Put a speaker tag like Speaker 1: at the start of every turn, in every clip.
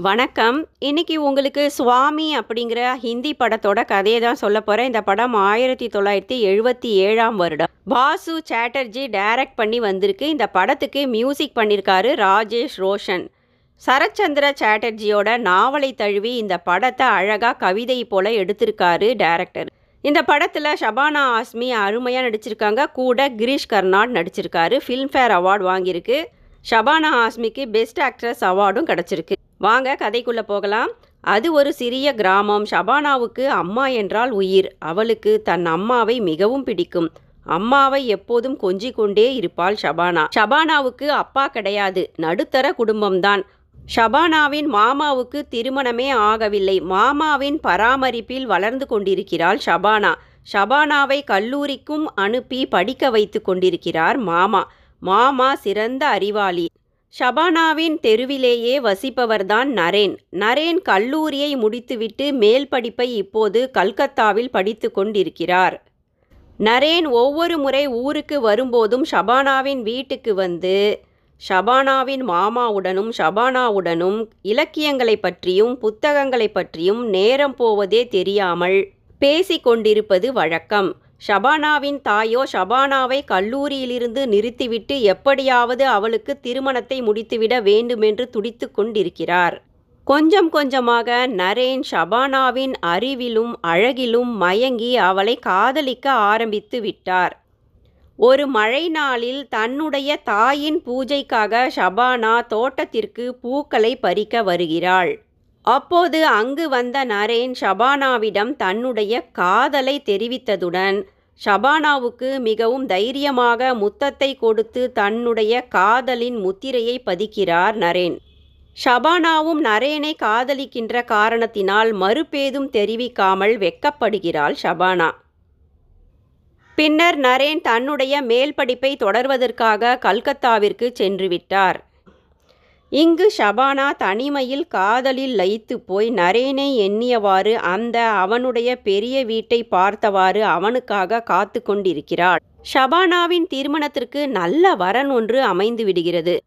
Speaker 1: வணக்கம். இன்னைக்கு உங்களுக்கு சுவாமி அப்படிங்கிற ஹிந்தி படத்தோட கதையை தான் சொல்ல போகிறேன் இந்த படம் ஆயிரத்தி தொள்ளாயிரத்தி எழுபத்தி ஏழாம் வருடம். பாசு சாட்டர்ஜி டைரக்ட் பண்ணி வந்திருக்கு. இந்த படத்துக்கு மியூசிக் பண்ணியிருக்காரு ராஜேஷ் ரோஷன். சரச்சந்திர சாட்டர்ஜியோட நாவலை தழுவி இந்த படத்தை அழகாக கவிதை போல எடுத்திருக்காரு டைரக்டர். இந்த படத்தில் ஷபானா ஆஸ்மி அருமையாக நடிச்சிருக்காங்க. கூட கிரீஷ் கர்னாட் நடிச்சிருக்காரு. ஃபில்ம்ஃபேர் அவார்டு வாங்கியிருக்கு. ஷபானா ஆஸ்மிக்கு பெஸ்ட் ஆக்ட்ரஸ் அவார்டும் கிடச்சிருக்கு. வாங்க கதைக்குள்ளே போகலாம். அது ஒரு சிறிய கிராமம். ஷபானாவுக்கு அம்மா என்றால் உயிர். அவளுக்கு தன் அம்மாவை மிகவும் பிடிக்கும். அம்மாவை எப்போதும் கொஞ்சிக் கொண்டே இருப்பாள் ஷபானா. ஷபானாவுக்கு அப்பா கிடையாது. நடுத்தர குடும்பம்தான். ஷபானாவின் மாமாவுக்கு திருமணமே ஆகவில்லை. மாமாவின் பராமரிப்பில் வளர்ந்து கொண்டிருக்கிறாள் ஷபானா. ஷபானாவை கல்லூரிக்கும் அனுப்பி படிக்க வைத்து கொண்டிருக்கிறார் மாமா. மாமா சிறந்த அறிவாளி. ஷபானாவின் தெருவிலேயே வசிப்பவர்தான் நரேன். நரேன் கல்லூரியை முடித்துவிட்டு மேல் படிப்பை இப்போது கல்கத்தாவில் படித்து கொண்டிருக்கிறார். நரேன் ஒவ்வொரு முறை ஊருக்கு வரும்போதும் ஷபானாவின் வீட்டுக்கு வந்து ஷபானாவின் மாமாவுடனும் ஷபானாவுடனும் இலக்கியங்களை பற்றியும் புத்தகங்களை பற்றியும் நேரம் போவதே தெரியாமல் பேசிக்கொண்டிருப்பது வழக்கம். ஷபானாவின் தாயோ ஷபானாவை கல்லூரியிலிருந்து நிறுத்திவிட்டு எப்படியாவது அவளுக்கு திருமணத்தை முடித்துவிட வேண்டுமென்று துடித்து கொண்டிருக்கிறார். கொஞ்சம் கொஞ்சமாக நரேன் ஷபானாவின் அறிவிலும் அழகிலும் மயங்கி அவளை காதலிக்க ஆரம்பித்து விட்டார். ஒரு மழை நாளில் தன்னுடைய தாயின் பூஜைக்காக ஷபானா தோட்டத்திற்கு பூக்களை பறிக்க வருகிறாள். அப்போது அங்கு வந்த நரேன் ஷபானாவிடம் தன்னுடைய காதலை தெரிவித்ததுடன் ஷபானாவுக்கு மிகவும் தைரியமாக முத்தத்தை கொடுத்து தன்னுடைய காதலின் முத்திரையை பதிக்கிறார் நரேன். ஷபானாவும் நரேனை காதலிக்கின்ற காரணத்தினால் மறுபேதும் தெரிவிக்காமல் வெக்கப்படுகிறாள் ஷபானா. பின்னர் நரேன் தன்னுடைய மேல் படிப்பை தொடர்வதற்காக கல்கத்தாவிற்கு சென்றுவிட்டார் இங்கு ஷபானா தனிமையில் காதலில் லயித்து போய் நரேனை எண்ணியவாறு அந்த அவனுடைய பெரிய வீட்டை பார்த்தவாறு அவனுக்காக காத்து கொண்டிருக்கிறாள். ஷபானாவின் திருமணத்திற்கு நல்ல வரன் ஒன்று அமைந்து விடுகிறது.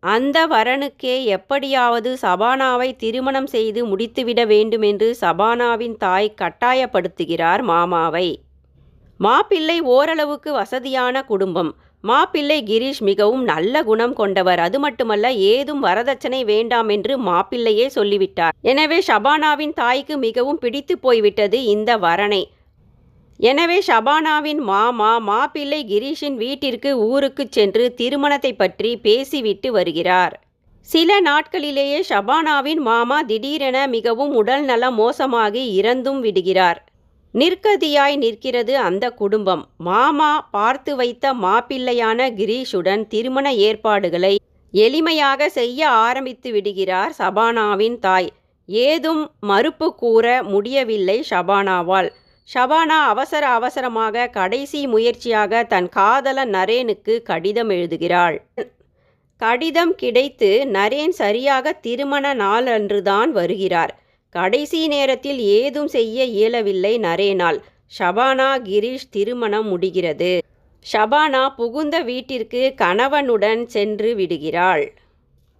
Speaker 1: அந்த வரனுக்கே எப்படியாவது சபானாவை திருமணம் செய்து முடித்துவிட வேண்டுமென்று சபானாவின் தாய் கட்டாயப்படுத்துகிறார் மாமாவை. மாப்பிள்ளை ஓரளவுக்கு வசதியான குடும்பம். மாப்பிள்ளை கிரீஷ் மிகவும் நல்ல குணம் கொண்டவர். அது மட்டுமல்ல ஏதும் வரதட்சணை வேண்டாம் என்று மாப்பிள்ளையே சொல்லிவிட்டார். எனவே ஷபானாவின் தாய்க்கு மிகவும் பிடித்து போய்விட்டது இந்த வரனை. எனவே ஷபானாவின் மாமா மாப்பிள்ளை கிரீஷின் வீட்டிற்கு ஊருக்கு சென்று திருமணத்தை பற்றி பேசிவிட்டு வருகிறார். சில நாட்களிலேயே ஷபானாவின் மாமா திடீரென மிகவும் உடல் நலம் மோசமாகி இறந்தும் விடுகிறார். நிற்கதியாய் நிற்கிறது அந்த குடும்பம். மாமா பார்த்து வைத்த மாப்பிள்ளையான கிரீஷுடன் திருமண ஏற்பாடுகளை எளிமையாக செய்ய ஆரம்பித்து விடுகிறார் சபானாவின் தாய். ஏதும் மறுப்பு கூற முடியவில்லை ஷபானாவால் ஷபானா அவசர அவசரமாக கடைசி முயற்சியாக தன் காதலன் நரேனுக்கு கடிதம் எழுதுகிறாள். கடிதம் கிடைத்து நரேன் சரியாக திருமண நாளன்றுதான் வருகிறார். கடைசி நேரத்தில் ஏதும் செய்ய இயலவில்லை நரேனால். ஷபானா கிரீஷ் திருமணம் முடிகிறது. ஷபானா புகுந்த வீட்டிற்கு கணவனுடன் சென்று விடுகிறாள்.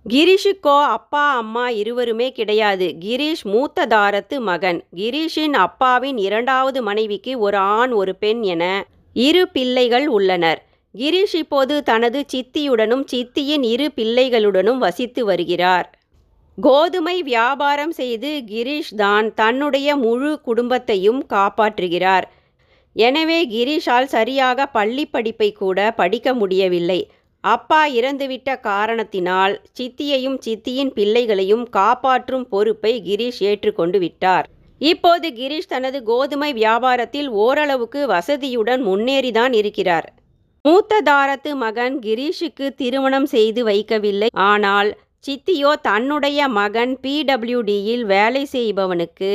Speaker 1: கிரீஷுக்கோ அப்பா அம்மா இருவருமே கிடையாது. கிரீஷ் மூத்த தாரத்து மகன். கிரீஷின் அப்பாவின் இரண்டாவது மனைவிக்கு ஒரு ஆண் ஒரு பெண் என இரு பிள்ளைகள் உள்ளனர். கிரீஷ் இப்போது தனது சித்தியுடனும் சித்தியின் இரு பிள்ளைகளுடனும் வசித்து வருகிறார். கோதுமை வியாபாரம் செய்து கிரீஷ் தான் தன்னுடைய முழு குடும்பத்தையும் காப்பாற்றுகிறார். எனவே கிரீஷால் சரியாக பள்ளி படிப்பை கூட படிக்க முடியவில்லை. அப்பா இறந்துவிட்ட காரணத்தினால் சித்தியையும் சித்தியின் பிள்ளைகளையும் காப்பாற்றும் பொறுப்பை கிரீஷ் ஏற்றுக்கொண்டு விட்டார். இப்போது கிரீஷ் தனது கோதுமை வியாபாரத்தில் ஓரளவுக்கு வசதியுடன் முன்னேறிதான் இருக்கிறார். மூத்த தாரத்து மகன் கிரீஷுக்கு திருமணம் செய்து வைக்கவில்லை. ஆனால் சித்தியோ தன்னுடைய மகன் பிடபிள்யூடியில் வேலை செய்பவனுக்கு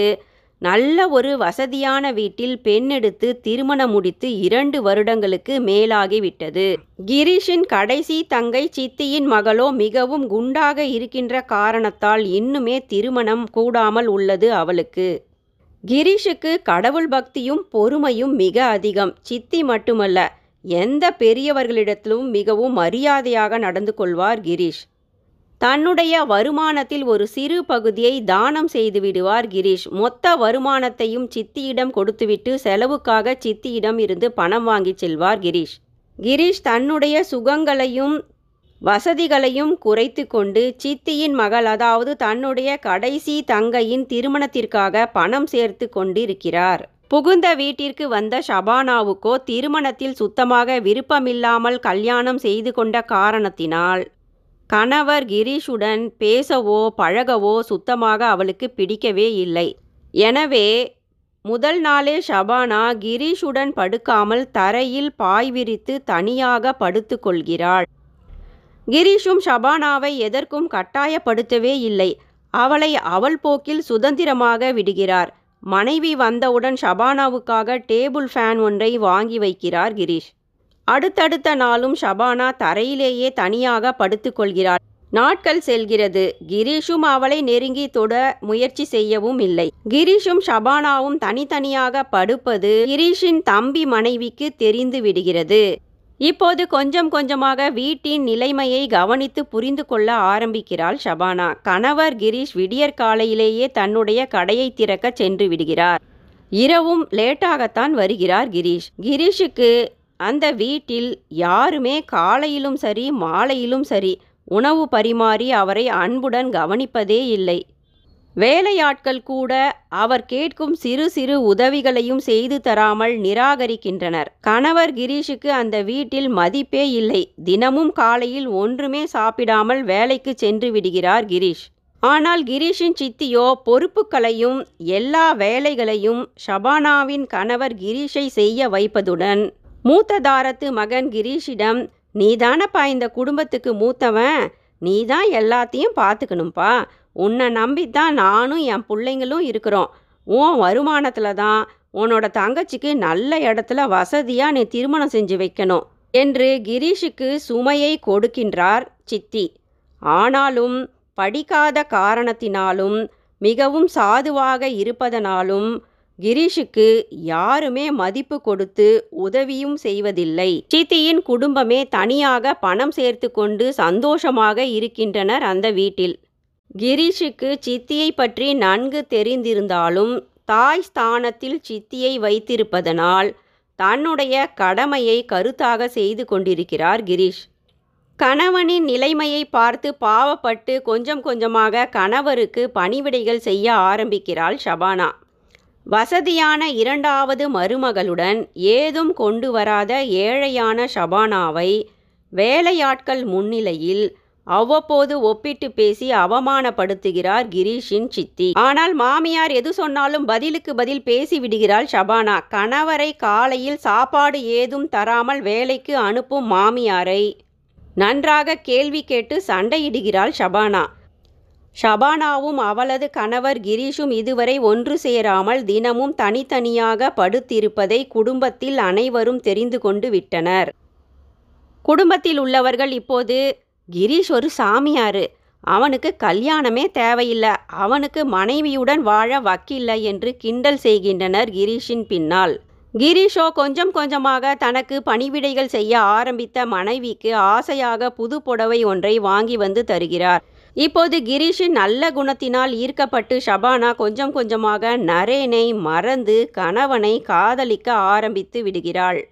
Speaker 1: நல்ல ஒரு வசதியான வீட்டில் பெண் எடுத்து திருமணம் முடித்து இரண்டு வருடங்களுக்கு மேலாகிவிட்டது கிரீஷின் கடைசி தங்கை சித்தியின் மகளோ மிகவும் குண்டாக இருக்கின்ற காரணத்தால் இன்னுமே திருமணம் கூடாமல் உள்ளது அவளுக்கு. கிரீஷுக்கு கடவுள் பக்தியும் பொறுமையும் மிக அதிகம். சித்தி மட்டுமல்ல எந்த பெரியவர்களிடத்திலும் மிகவும் மரியாதையாக நடந்து கொள்வார் கிரீஷ். தன்னுடைய வருமானத்தில் ஒரு சிறு பகுதியை தானம் செய்து விடுவார் கிரீஷ். மொத்த வருமானத்தையும் சித்தியிடம் கொடுத்துவிட்டு செலவுக்காக சித்தியிடம் இருந்து பணம் வாங்கிச் செல்வார் கிரீஷ். கிரீஷ் தன்னுடைய சுகங்களையும் வசதிகளையும் குறைத்து கொண்டு சித்தியின் மகள் அதாவது தன்னுடைய கடைசி தங்கையின் திருமணத்திற்காக பணம் சேர்த்து கொண்டிருக்கிறார். புகுந்த வீட்டிற்கு வந்த ஷபானாவுக்கோ திருமணத்தில் சுத்தமாக விருப்பமில்லாமல் கல்யாணம் செய்து கொண்ட காரணத்தினால் கணவர் கிரீஷுடன் பேசவோ பழகவோ சுத்தமாக அவளுக்கு பிடிக்கவே இல்லை. எனவே முதல் நாளே ஷபானா கிரீஷுடன் படுக்காமல் தரையில் பாய் விரித்து தனியாக படுத்து கொள்கிறாள் கிரீஷும் ஷபானாவை எதற்கும் கட்டாயப்படுத்தவே இல்லை. அவளை அவள் போக்கில் சுதந்திரமாக விடுகிறார். மனைவி வந்தவுடன் ஷபானாவுக்காக டேபிள் ஃபேன் ஒன்றை வாங்கி வைக்கிறார் கிரீஷ். அடுத்தடுத்த நாளும் ஷபானா தரையிலேயே தனியாக படுத்துக்கொள்கிறாள் நாட்கள் செல்கிறது. கிரீஷும் அவளை நெருங்கி தொட முயற்சி செய்யவும் இல்லை. கிரீஷும் ஷபானாவும் தனித்தனியாக படுப்பது கிரீஷின் தம்பி மனைவிக்கு தெரிந்து விடுகிறது. இப்போது கொஞ்சம் கொஞ்சமாக வீட்டின் நிலைமையை கவனித்து புரிந்து கொள்ள ஆரம்பிக்கிறாள் ஷபானா. கணவர் கிரீஷ் விடியற் காலையிலேயே தன்னுடைய கடையை திறக்க சென்று விடுகிறார். இரவும் லேட்டாகத்தான் வருகிறார் கிரீஷ். கிரீஷுக்கு அந்த வீட்டில் யாருமே காலையிலும் சரி மாலையிலும் சரி உணவு பரிமாறி அவரை அன்புடன் கவனிப்பதே இல்லை. வேலையாட்கள் கூட அவர் கேட்கும் சிறு சிறு உதவிகளையும் செய்து தராமல் நிராகரிக்கின்றனர். கணவர் கிரீஷுக்கு அந்த வீட்டில் மதிப்பே இல்லை. தினமும் காலையில் ஒன்றுமே சாப்பிடாமல் வேலைக்கு சென்று விடுகிறார் கிரீஷ். ஆனால் கிரீஷின் சித்தியோ பொறுப்புகளையும் எல்லா வேலைகளையும் ஷபானாவின் கணவர் கிரீஷை செய்ய வைப்பதுடன் மூத்ததாரத்து மகன் கிரீஷிடம் நீதானப்பா இந்த குடும்பத்துக்கு மூத்தவன். நீ தான் எல்லாத்தையும் பார்த்துக்கணும்ப்பா உன்னை நம்பித்தான் நானும் என் பிள்ளைங்களும் இருக்கிறோம். உன் வருமானத்தில் தான் உன்னோட தங்கச்சிக்கு நல்ல இடத்துல வசதியாக நீ திருமணம் செஞ்சு வைக்கணும் என்று கிரீஷுக்கு சுமையை கொடுக்கின்றார் சித்தி. ஆனாலும் படிக்காத காரணத்தினாலும் மிகவும் சாதுவாக இருப்பதனாலும் கிரீஷுக்கு யாருமே மதிப்பு கொடுத்து உதவியும் செய்வதில்லை. சித்தியின் குடும்பமே தனியாக பணம் சேர்த்து கொண்டு சந்தோஷமாக இருக்கின்றனர் அந்த வீட்டில். கிரீஷுக்கு சித்தியை பற்றி நன்கு தெரிந்திருந்தாலும் தாய் ஸ்தானத்தில் சித்தியை வைத்திருப்பதனால் தன்னுடைய கடமையை கருத்தாக செய்து கொண்டிருக்கிறார் கிரீஷ். கணவனின் நிலைமையை பார்த்து பாவப்பட்டு கொஞ்சம் கொஞ்சமாக கணவருக்கு பணிவிடைகள் செய்ய ஆரம்பிக்கிறாள் ஷபானா. வசதியான இரண்டாவது மருமகளுடன் ஏதும் கொண்டு வராத ஏழையான ஷபானாவை வேலையாட்கள் முன்னிலையில் அவ்வப்போது ஒப்பிட்டு பேசி அவமானப்படுத்துகிறார் கிரீஷின் சித்தி. ஆனால் மாமியார் எது சொன்னாலும் பதிலுக்கு பதில் பேசி விடுகிறாள் ஷபானா. கணவரை காலையில் சாப்பாடு ஏதும் தராமல் வேலைக்கு அனுப்பும் மாமியாரை நன்றாக கேள்வி கேட்டு சண்டையிடுகிறாள் ஷபானா. ஷபானாவும் அவளது கணவர் கிரீஷும் இதுவரை ஒன்று சேராமல் தினமும் தனித்தனியாக படுத்திருப்பதை குடும்பத்தில் அனைவரும் தெரிந்து கொண்டு விட்டனர். குடும்பத்தில் உள்ளவர்கள் இப்போது கிரீஷ் ஒரு சாமியாரு. அவனுக்கு கல்யாணமே தேவையில்லை. அவனுக்கு மனைவியுடன் வாழ வக்கில்லை என்று கிண்டல் செய்கின்றனர் கிரீஷின் பின்னால். கிரீஷோ கொஞ்சம் கொஞ்சமாக தனக்கு பணிவிடைகள் செய்ய ஆரம்பித்த மனைவிக்கு ஆசையாக புது புடவை ஒன்றை வாங்கி வந்து தருகிறார். இப்போது கிரீஷின் நல்ல குணத்தினால் ஈர்க்கப்பட்டு ஷபானா கொஞ்சம் கொஞ்சமாக நரேனை மறந்து கணவனை காதலிக்க ஆரம்பித்து விடுகிறாள்.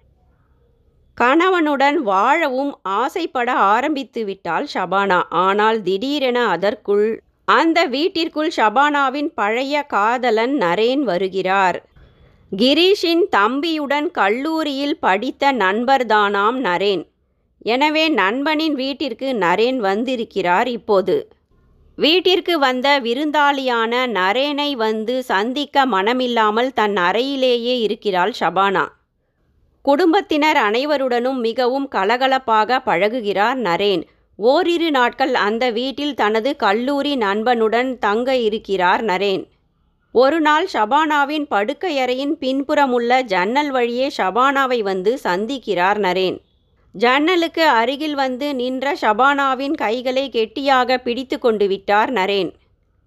Speaker 1: கணவனுடன் வாழவும் ஆசைப்பட ஆரம்பித்து விட்டாள் ஷபானா. ஆனால் திடீரென அதற்குள் அந்த வீட்டிற்குள் ஷபானாவின் பழைய காதலன் நரேன் வருகிறார். கிரீஷின் தம்பியுடன் கல்லூரியில் படித்த நண்பர்தானாம் நரேன். எனவே நண்பனின் வீட்டிற்கு நரேன் வந்திருக்கிறார் இப்போது. வீட்டிற்கு வந்த விருந்தாளியான நரேனை வந்து சந்திக்க மனமில்லாமல் தன் அறையிலேயே இருக்கிறாள் ஷபானா. குடும்பத்தினர் அனைவருடனும் மிகவும் கலகலப்பாக பழகுகிறார் நரேன். ஓரிரு நாட்கள் அந்த வீட்டில் தனது கல்லூரி நண்பனுடன் தங்க இருக்கிறார் நரேன். ஒரு நாள் ஷபானாவின் படுக்கையறையின் பின்புறமுள்ள ஜன்னல் வழியே ஷபானாவை வந்து சந்திக்கிறார் நரேன். ஜன்னலுக்கு அருகில் வந்து நின்ற ஷபானாவின் கைகளை கெட்டியாக பிடித்து கொண்டு விட்டார் நரேன்.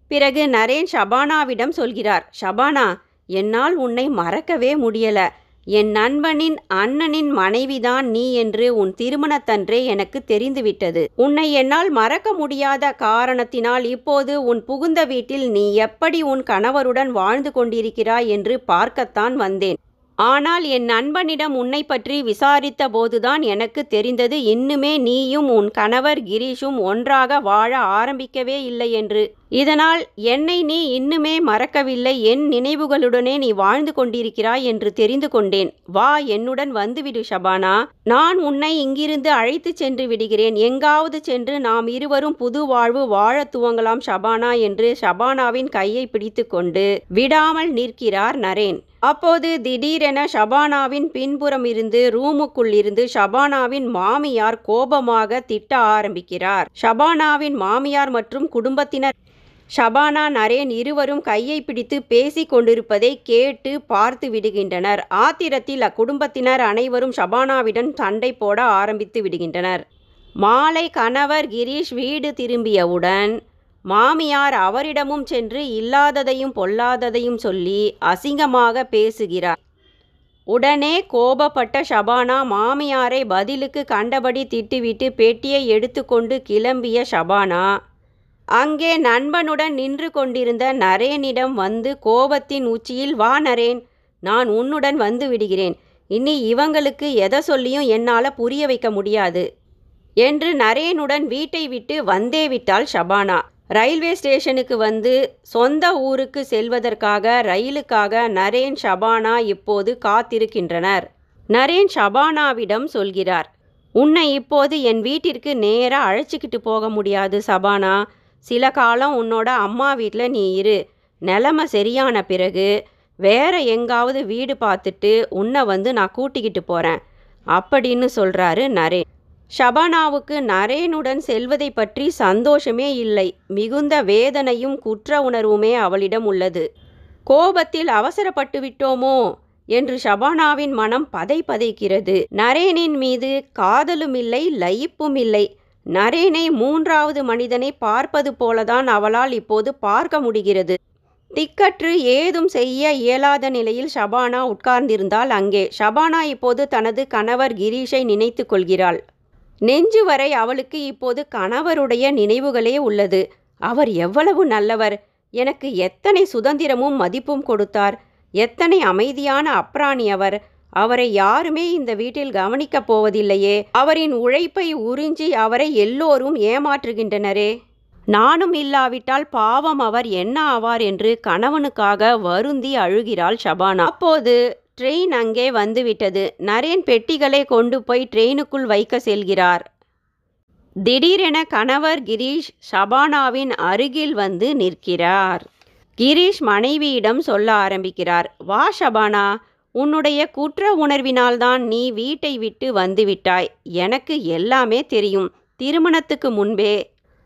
Speaker 1: பிறகு நரேன் ஷபானாவிடம் சொல்கிறார் ஷபானா என்னால் உன்னை மறக்கவே முடியல. என் நண்பனின் அண்ணனின் மனைவிதான் நீ என்று உன் திருமணத்தன்றே எனக்கு தெரிந்துவிட்டது. உன்னை என்னால் மறக்க முடியாத காரணத்தினால் இப்போது உன் புகுந்த வீட்டில் நீ எப்படி உன் கணவருடன் வாழ்ந்து கொண்டிருக்கிறாய் என்று பார்க்கத்தான் வந்தேன். ஆனால் என் நண்பனிடம் உன்னை பற்றி விசாரித்த போதுதான் எனக்கு தெரிந்தது. இன்னுமே நீயும் உன் கணவர் கிரீஷும் ஒன்றாக வாழ ஆரம்பிக்கவே இல்லை என்று இதனால் என்னை நீ இன்னுமே மறக்கவில்லை என் நினைவுகளுடனே நீ வாழ்ந்து கொண்டிருக்கிறாய் என்று தெரிந்து கொண்டேன். வா என்னுடன் வந்துவிடு ஷபானா. நான் உன்னை இங்கிருந்து அழைத்து சென்று விடுகிறேன். எங்காவது சென்று நாம் இருவரும் புது வாழ்வு வாழ துவங்கலாம் ஷபானா என்று ஷபானாவின் கையை பிடித்து கொண்டு விடாமல் நிற்கிறார் நரேன். அப்போது திடீரென ஷபானாவின் பின்புறம் இருந்து ரூமுக்குள் இருந்து ஷபானாவின் மாமியார் கோபமாக திட்ட ஆரம்பிக்கிறார். ஷபானாவின் மாமியார் மற்றும் குடும்பத்தினர் ஷபானா நரேன் இருவரும் கையை பிடித்து பேசிக் கொண்டிருப்பதை கேட்டு பார்த்து விடுகின்றனர். ஆத்திரத்தில் அக்குடும்பத்தினர் அனைவரும் ஷபானாவிடம் சண்டை போட ஆரம்பித்து விடுகின்றனர். மாலை கணவர் கிரீஷ் வீடு திரும்பியவுடன் மாமியார் அவரிடமும் சென்று இல்லாததையும் பொல்லாததையும் சொல்லி அசிங்கமாக பேசுகிறார். உடனே கோபப்பட்ட ஷபானா மாமியாரை பதிலுக்கு கண்டபடி திட்டுவிட்டு பெட்டியை எடுத்துக்கொண்டு கிளம்பிய ஷபானா அங்கே நண்பனுடன் நின்று கொண்டிருந்த நரேனிடம் வந்து கோபத்தின் உச்சியில் வா நரேன் நான் உன்னுடன் வந்து விடுகிறேன். இனி இவங்களுக்கு எதை சொல்லியும் என்னால் புரிய வைக்க முடியாது என்று நரேனுடன் வீட்டை விட்டு வந்தே விட்டாள் ஷபானா. ரயில்வே ஸ்டேஷனுக்கு வந்து சொந்த ஊருக்கு செல்வதற்காக ரயிலுக்காக நரேன் ஷபானா இப்போது காத்திருக்கின்றனர். நரேன் ஷபானாவிடம் சொல்கிறார் உன்னை இப்போது என் வீட்டிற்கு நேராக அழைச்சிக்கிட்டு போக முடியாது சபானா சில காலம் உன்னோட அம்மா வீட்டில் நீ இரு. நிலமை சரியான பிறகு வேற எங்காவது வீடு பார்த்துட்டு உன்னை வந்து நான் கூட்டிக்கிட்டு போகிறேன் அப்படின்னு சொல்கிறாரு நரேன். ஷபானாவுக்கு நரேனுடன் செல்வதை பற்றி சந்தோஷமே இல்லை. மிகுந்த வேதனையும் குற்ற உணர்வுமே அவளிடம் உள்ளது. கோபத்தில் அவசரப்பட்டு விட்டோமோ? என்று ஷபானாவின் மனம் பதை பதைக்கிறது. நரேனின் மீது காதலும் இல்லை லயிப்பும் இல்லை. நரேனை மூன்றாவது மனிதனை பார்ப்பது போலதான் அவளால் இப்போது பார்க்க முடிகிறது. திக்கற்று ஏதும் செய்ய இயலாத நிலையில் ஷபானா உட்கார்ந்திருந்தால் அங்கே. ஷபானா இப்போது தனது கணவர் கிரீஷை நினைத்து கொள்கிறாள். நெஞ்சு வரை அவளுக்கு இப்போது கணவருடைய நினைவுகளே உள்ளது. அவர் எவ்வளவு நல்லவர். எனக்கு எத்தனை சுதந்திரமும் மதிப்பும் கொடுத்தார். எத்தனை அமைதியான அப்ராணி அவர். அவரை யாருமே இந்த வீட்டில் கவனிக்கப் போவதில்லையே. அவரின் உழைப்பை உறிஞ்சி அவரை எல்லோரும் ஏமாற்றுகின்றனரே. நானும் இல்லாவிட்டால் பாவம் அவர் என்ன ஆவார் என்று கணவனுக்காக வருந்தி அழுகிறாள் ஷபானா. அப்போது ட்ரெயின் அங்கே வந்துவிட்டது. நரேன் பெட்டிகளை கொண்டு போய் ட்ரெயினுக்குள் வைக்க செல்கிறார். திடீரென கணவர் கிரீஷ் ஷபானாவின் அருகில் வந்து நிற்கிறார். கிரீஷ் மனைவியிடம் சொல்ல ஆரம்பிக்கிறார். வா ஷபானா உன்னுடைய குற்ற உணர்வினால்தான் நீ வீட்டை விட்டு வந்துவிட்டாய். எனக்கு எல்லாமே தெரியும். திருமணத்துக்கு முன்பே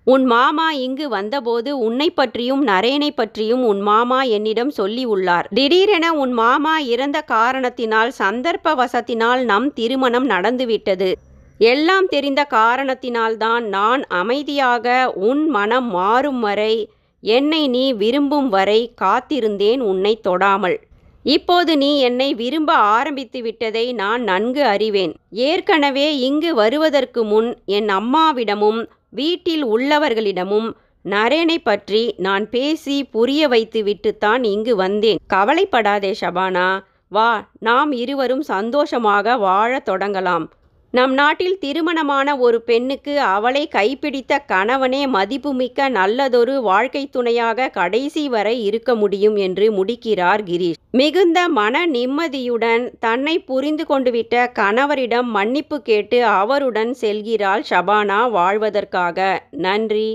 Speaker 1: உன் மாமா இங்கு வந்தபோது உன்னை பற்றியும் நரேனை பற்றியும் உன் மாமா என்னிடம் சொல்லி உள்ளார். திடீரென உன் மாமா இறந்த காரணத்தினால் சந்தர்ப்ப வசத்தினால் நம் திருமணம் நடந்துவிட்டது. எல்லாம் தெரிந்த காரணத்தினால்தான் நான் அமைதியாக உன் மனம் மாறும் வரை என்னை நீ விரும்பும் வரை காத்திருந்தேன் உன்னை தொடாமல். இப்போது நீ என்னை விரும்ப ஆரம்பித்து விட்டதை நான் நன்கு அறிவேன். ஏற்கனவே இங்கு வருவதற்கு முன் என் அம்மாவிடமும் வீட்டில் உள்ளவர்களிடமும் நரேனை பற்றி நான் பேசி புரிய வைத்து விட்டுத்தான் இங்கு வந்தேன். கவலைப்படாதே ஷபானா. வா நாம் இருவரும் சந்தோஷமாக வாழத் தொடங்கலாம். நம் நாட்டில் திருமணமான ஒரு பெண்ணுக்கு அவளை கைப்பிடித்த கணவனே மதிப்புமிக்க நல்லதொரு வாழ்க்கை துணையாக கடைசி வரை இருக்க முடியும் என்று முடிக்கிறார் கிரீஷ். மிகுந்த மன நிம்மதியுடன் தன்னை புரிந்து கொண்டுவிட்ட கணவரிடம் மன்னிப்பு கேட்டு அவருடன் செல்கிறாள் ஷபானா வாழ்வதற்காக. நன்றி.